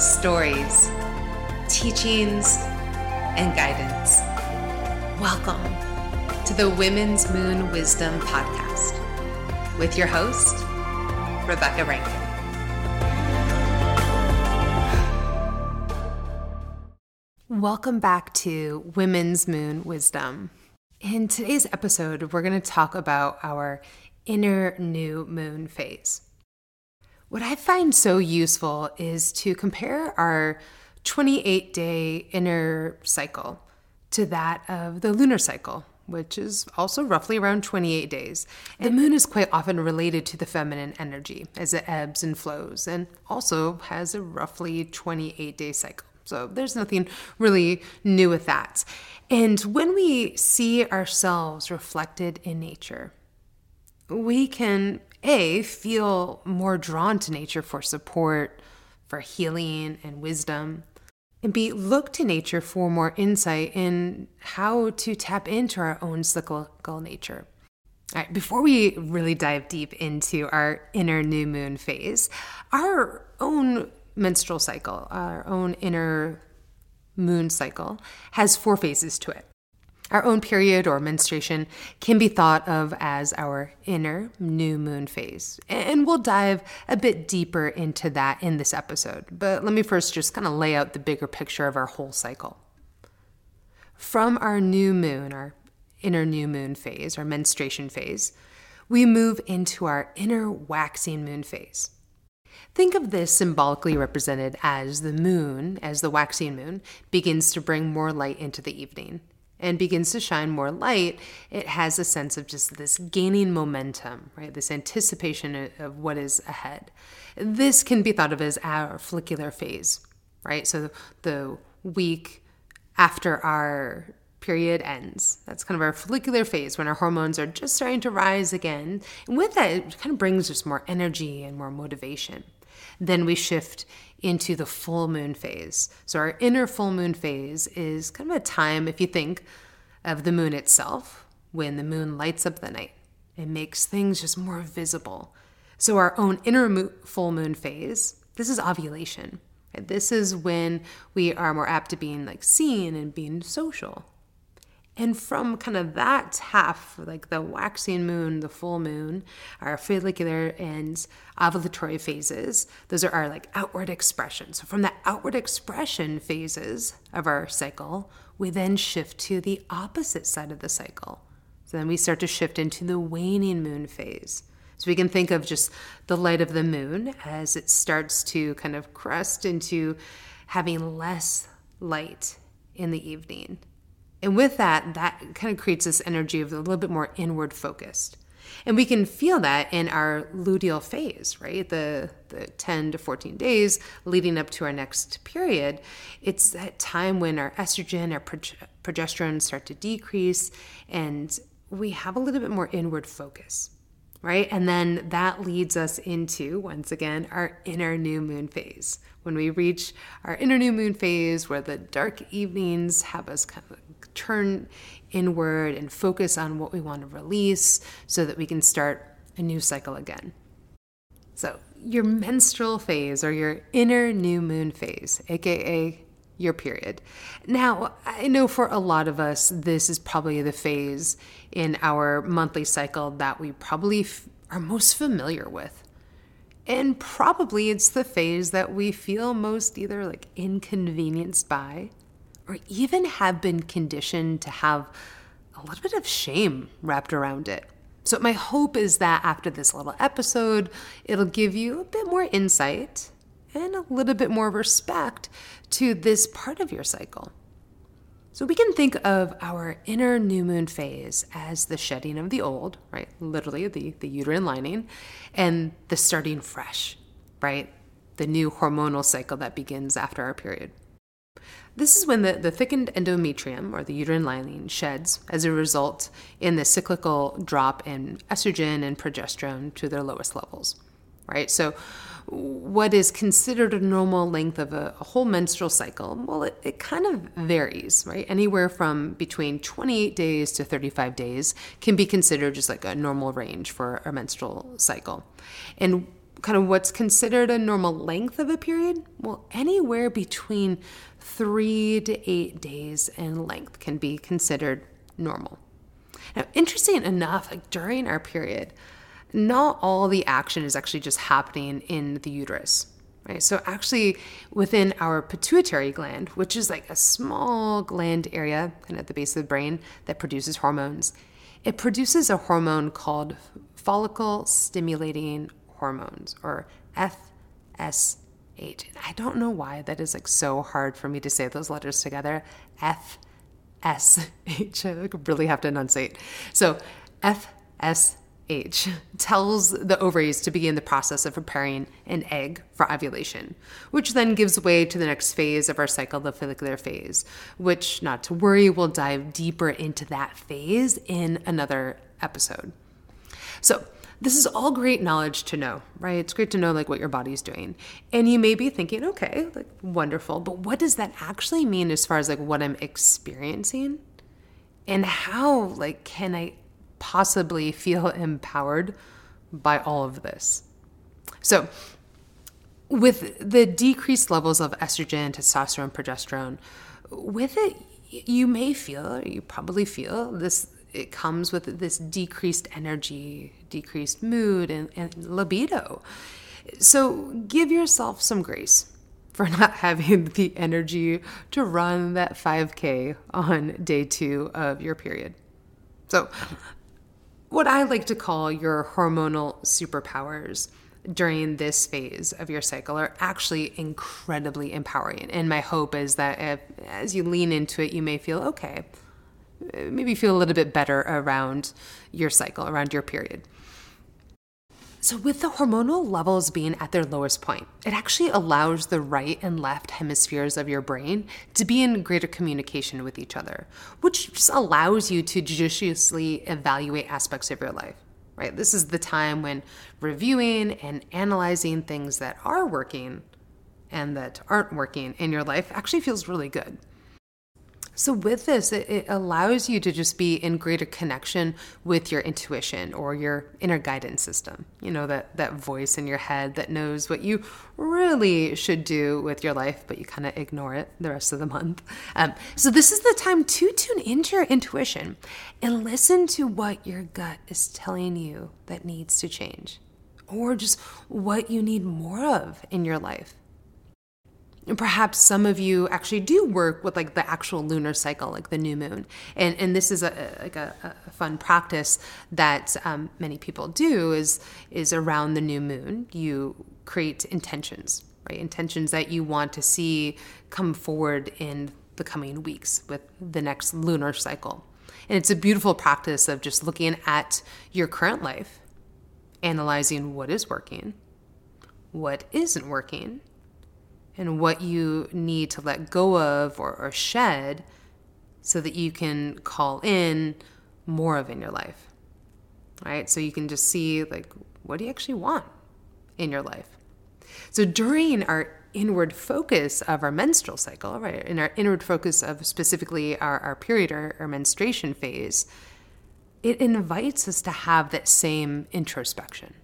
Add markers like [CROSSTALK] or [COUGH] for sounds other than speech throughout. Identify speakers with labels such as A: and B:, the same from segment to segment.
A: stories, teachings, and guidance. Welcome to the Women's Moon Wisdom Podcast with your host, Rebecca Rankin. Welcome back to Women's Moon Wisdom. In today's episode, we're going to talk about our inner new moon phase. What I find so useful is to compare our 28 day inner cycle to that of the lunar cycle, which is also roughly around 28 days. The moon is quite often related to the feminine energy as it ebbs and flows, and also has a roughly 28 day cycle. So there's nothing really new with that. And when we see ourselves reflected in nature, we can a, feel more drawn to nature for support, for healing and wisdom. And B, look to nature for more insight in how to tap into our own cyclical nature. All right, before we really dive deep into our inner new moon phase, our own menstrual cycle, our own inner moon cycle, has four phases to it. Our own period or menstruation can be thought of as our inner new moon phase. And we'll dive a bit deeper into that in this episode. But let me first just kind of lay out the bigger picture of our whole cycle. From our new moon, our inner new moon phase, our menstruation phase, we move into our inner waxing moon phase. Think of this symbolically represented as the moon, as the waxing moon, begins to bring more light into the evening and begins to shine more light, it has a sense of just this gaining momentum, right? This anticipation of what is ahead. This can be thought of as our follicular phase, right? So the week after our period ends. That's kind of our follicular phase when our hormones are just starting to rise again. And with that, it kind of brings us more energy and more motivation. Then we shift into the full moon phase. So, our inner full moon phase is kind of a time, if you think of the moon itself, when the moon lights up the night. It makes things just more visible. So, our own inner mo- full moon phase, this is ovulation. This is when we are more apt to being like seen and being social. And from kind of that half, like the waxing moon, the full moon, our follicular and ovulatory phases, those are our like outward expression. So from the outward expression phases of our cycle, we then shift to the opposite side of the cycle. So then we start to shift into the waning moon phase. So we can think of just the light of the moon as it starts to kind of crest into having less light in the evening. And with that, that kind of creates this energy of a little bit more inward focused. And we can feel that in our luteal phase, right? The, the 10 to 14 days leading up to our next period. It's that time when our estrogen, our progesterone start to decrease, and we have a little bit more inward focus, right? And then that leads us into, once again, our inner new moon phase. When we reach our inner new moon phase, where the dark evenings have us kind of turn inward and focus on what we want to release so that we can start a new cycle again. So, your menstrual phase or your inner new moon phase, aka your period. Now, I know for a lot of us, this is probably the phase in our monthly cycle that we probably f- are most familiar with. And probably it's the phase that we feel most either like inconvenienced by or even have been conditioned to have a little bit of shame wrapped around it. So, my hope is that after this little episode, it'll give you a bit more insight and a little bit more respect to this part of your cycle. So, we can think of our inner new moon phase as the shedding of the old, right? Literally, the, the uterine lining, and the starting fresh, right? The new hormonal cycle that begins after our period. This is when the, the thickened endometrium or the uterine lining sheds as a result in the cyclical drop in estrogen and progesterone to their lowest levels, right? So, what is considered a normal length of a, a whole menstrual cycle, well, it, it kind of varies, right? Anywhere from between 28 days to 35 days can be considered just like a normal range for a menstrual cycle. And kind of what's considered a normal length of a period? Well, anywhere between three to eight days in length can be considered normal. Now, interesting enough, like during our period, not all the action is actually just happening in the uterus. Right? So, actually, within our pituitary gland, which is like a small gland area kind of at the base of the brain that produces hormones, it produces a hormone called follicle stimulating hormones or FSH. I don't know why that is like so hard for me to say those letters together. FSH. [LAUGHS] I really have to enunciate. So FSH tells the ovaries to begin the process of preparing an egg for ovulation, which then gives way to the next phase of our cycle, the follicular phase, which, not to worry, we'll dive deeper into that phase in another episode. So, this is all great knowledge to know, right? It's great to know like what your body's doing. And you may be thinking, okay, like wonderful, but what does that actually mean as far as like what I'm experiencing? And how like can I possibly feel [LAUGHS] empowered by all of this? So, with the decreased levels of estrogen, testosterone, progesterone, with it, you may feel, you probably feel this it comes with this decreased energy, decreased mood, and, and libido. So give yourself some grace for [LAUGHS] not having the energy to run that 5K on day two of your period. So, what I like to call your hormonal superpowers during this phase of your cycle are actually incredibly empowering. And my hope is that if, as you lean into it, you may feel okay maybe feel a little bit better around your cycle, around your period. So, with the hormonal levels being at their lowest point, it actually allows the right and left hemispheres of your brain to be in greater communication with each other, which just allows you to judiciously evaluate aspects of your life, right? This is the time when reviewing and analyzing things that are working and that aren't working in your life actually feels really good. So, with this, it, allows you to just be in greater connection with your intuition or your inner guidance system. You know, that, that voice in your head that knows what you really should do with your life, but you kind of ignore it the rest of the month. Um, so, this is the time to tune into your intuition and listen to what your gut is telling you that needs to change or just what you need more of in your life perhaps some of you actually do work with like the actual lunar cycle like the new moon. And and this is a like a, a fun practice that um, many people do is is around the new moon you create intentions right? Intentions that you want to see come forward in the coming weeks with the next lunar cycle. And it's a beautiful practice of just looking at your current life analyzing what is working what isn't working and what you need to let go of or, or shed so that you can call in more of in your life. Right? So you can just see like what do you actually want in your life? So during our inward focus of our menstrual cycle, right, in our inward focus of specifically our, our period or our menstruation phase, it invites us to have that same introspection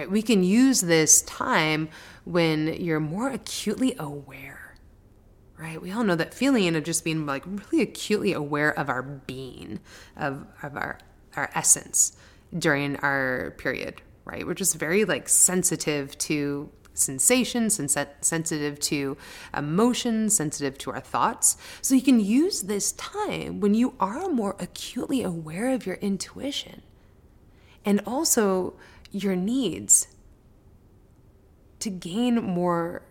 A: right? We can use this time when you're more acutely aware, right? We all know that feeling of just being like really acutely aware of our being, of, of our, our essence during our period, right? We're just very like sensitive to sensations and sensitive to emotions, sensitive to our thoughts. So you can use this time when you are more acutely aware of your intuition and also your needs to gain more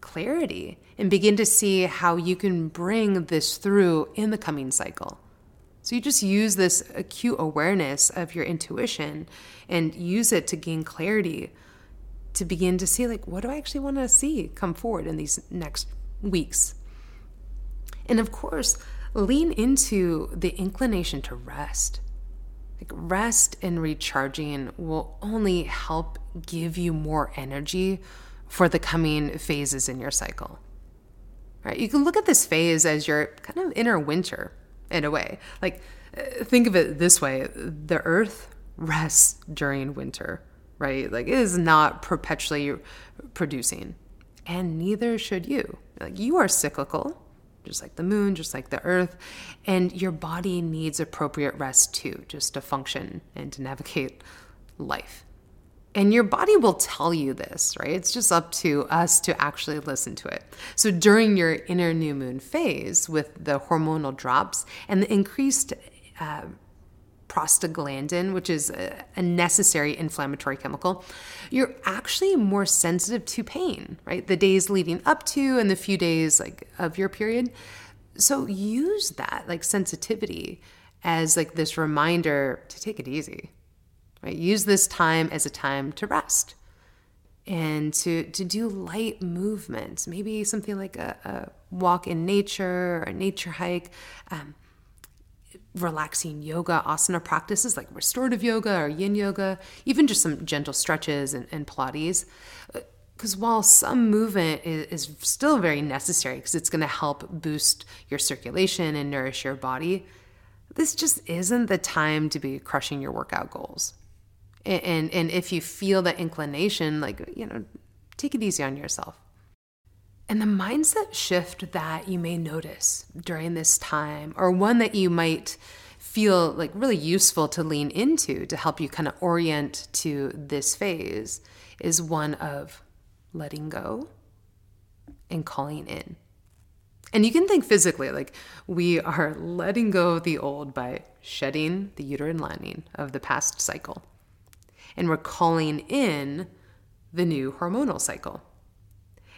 A: clarity and begin to see how you can bring this through in the coming cycle. So you just use this acute awareness of your intuition and use it to gain clarity to begin to see like what do I actually want to see come forward in these next weeks. And of course, lean into the inclination to rest. Like rest and recharging will only help give you more energy for the coming phases in your cycle. Right? You can look at this phase as your kind of inner winter in a way. Like uh, think of it this way, the earth rests during winter. right? Like it is not perpetually producing. And neither should you. Like you are cyclical, just like the moon, just like the earth, and your body needs appropriate rest too, just to function and to navigate life. And your body will tell you this, right? It's just up to us to actually listen to it. So during your inner new moon phase with the hormonal drops and the increased uh, prostaglandin, which is a, necessary inflammatory chemical, you're actually more sensitive to pain, right? The days leading up to and the few days like of your period. So use that like sensitivity as like this reminder to take it easy. Right? Use this time as a time to rest and to to do light movements, maybe something like a, a walk in nature or a nature hike. Um, relaxing yoga, asana practices like restorative yoga or yin yoga, even just some gentle stretches and, and Pilates. Uh, because while some movement is, is still very necessary because it's going to help boost your circulation and nourish your body, this just isn't the time to be crushing your workout goals. And, and, and if you feel that inclination, like, you know, take it easy on yourself. And the mindset shift that you may notice during this time, or one that you might feel like really useful to lean into to help you kind of orient to this phase, is one of letting go and calling in. And you can think physically, like we are letting go of the old by shedding the uterine lining of the past cycle. And we're calling in the new hormonal cycle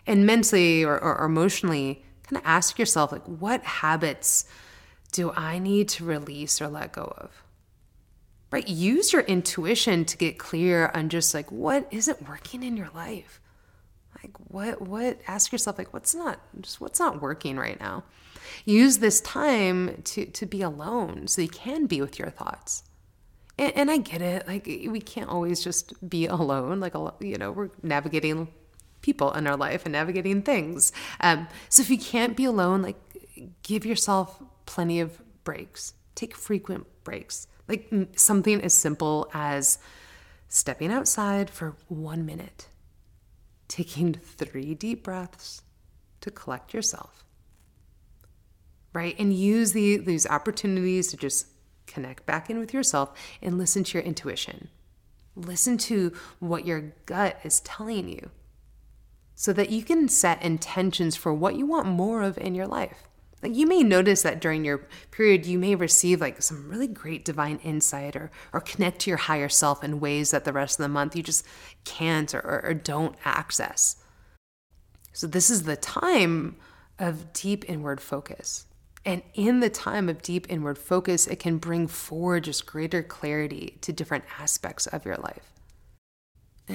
A: and mentally or, or emotionally kind of ask yourself like what habits do i need to release or let go of? Right? Use your intuition to get clear on just like what isn't working in your life? Like what what ask yourself like what's not just what's not working right now? Use this time to to be alone so you can be with your thoughts. And, and i get it like we can't always just be [LAUGHS] alone like you know we're navigating people in our life and navigating things. Um, so if you can't be alone, like give yourself plenty of breaks. Take frequent breaks. Like something as simple as stepping outside for one minute, taking three deep breaths to collect yourself. Right? And use the, these opportunities to just connect back in with yourself and listen to your intuition. Listen to what your gut is telling you so that you can set intentions for what you want more of in your life. Like you may notice that during your period, you may receive like some really great divine insight or, or connect to your higher self in ways that the rest of the month you just can't or, or, or don't access. So, this is the time of deep inward focus. And in the time of deep inward focus, it can bring forward just greater clarity to different aspects of your life.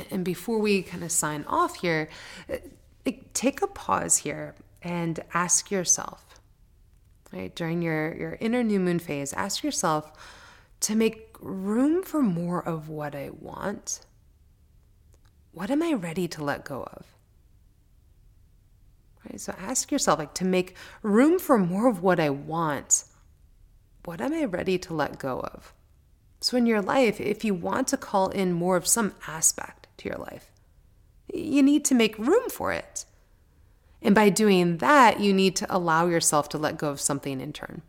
A: And before we kind of sign off here, uh, take a pause here and ask yourself, right, during your, your inner new moon phase, ask yourself to make room for more of what I want. What am I ready to let go of? Right, so ask yourself, like, to make room for more of what I want, what am I ready to let go of? So, in your life, if you want to call in more of some aspect, to your life. You need to make room for it. And by doing that, you need to allow yourself to let go of something in turn.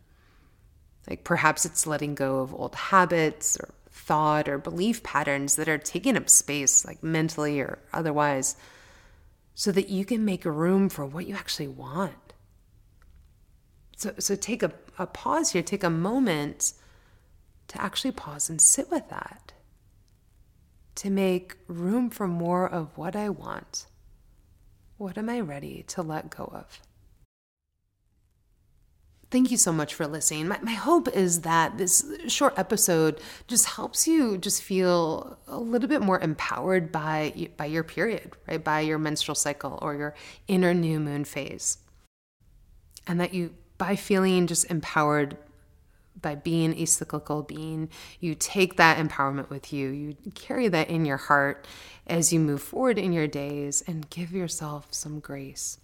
A: Like perhaps it's letting go of old habits or thought or belief patterns that are taking up space, like mentally or otherwise, so that you can make room for what you actually want. So, so take a, a pause here, take a moment to actually pause and sit with that to make room for more of what I want. What am I ready to let go of? Thank you so much for listening. My, my hope is that this short episode just helps you just feel a little bit more empowered by, by your period, right? By your menstrual cycle or your inner new moon phase. And that you, by feeling just empowered by being a cyclical being, you take that empowerment with you. You carry that in your heart as you move forward in your days and give yourself some grace.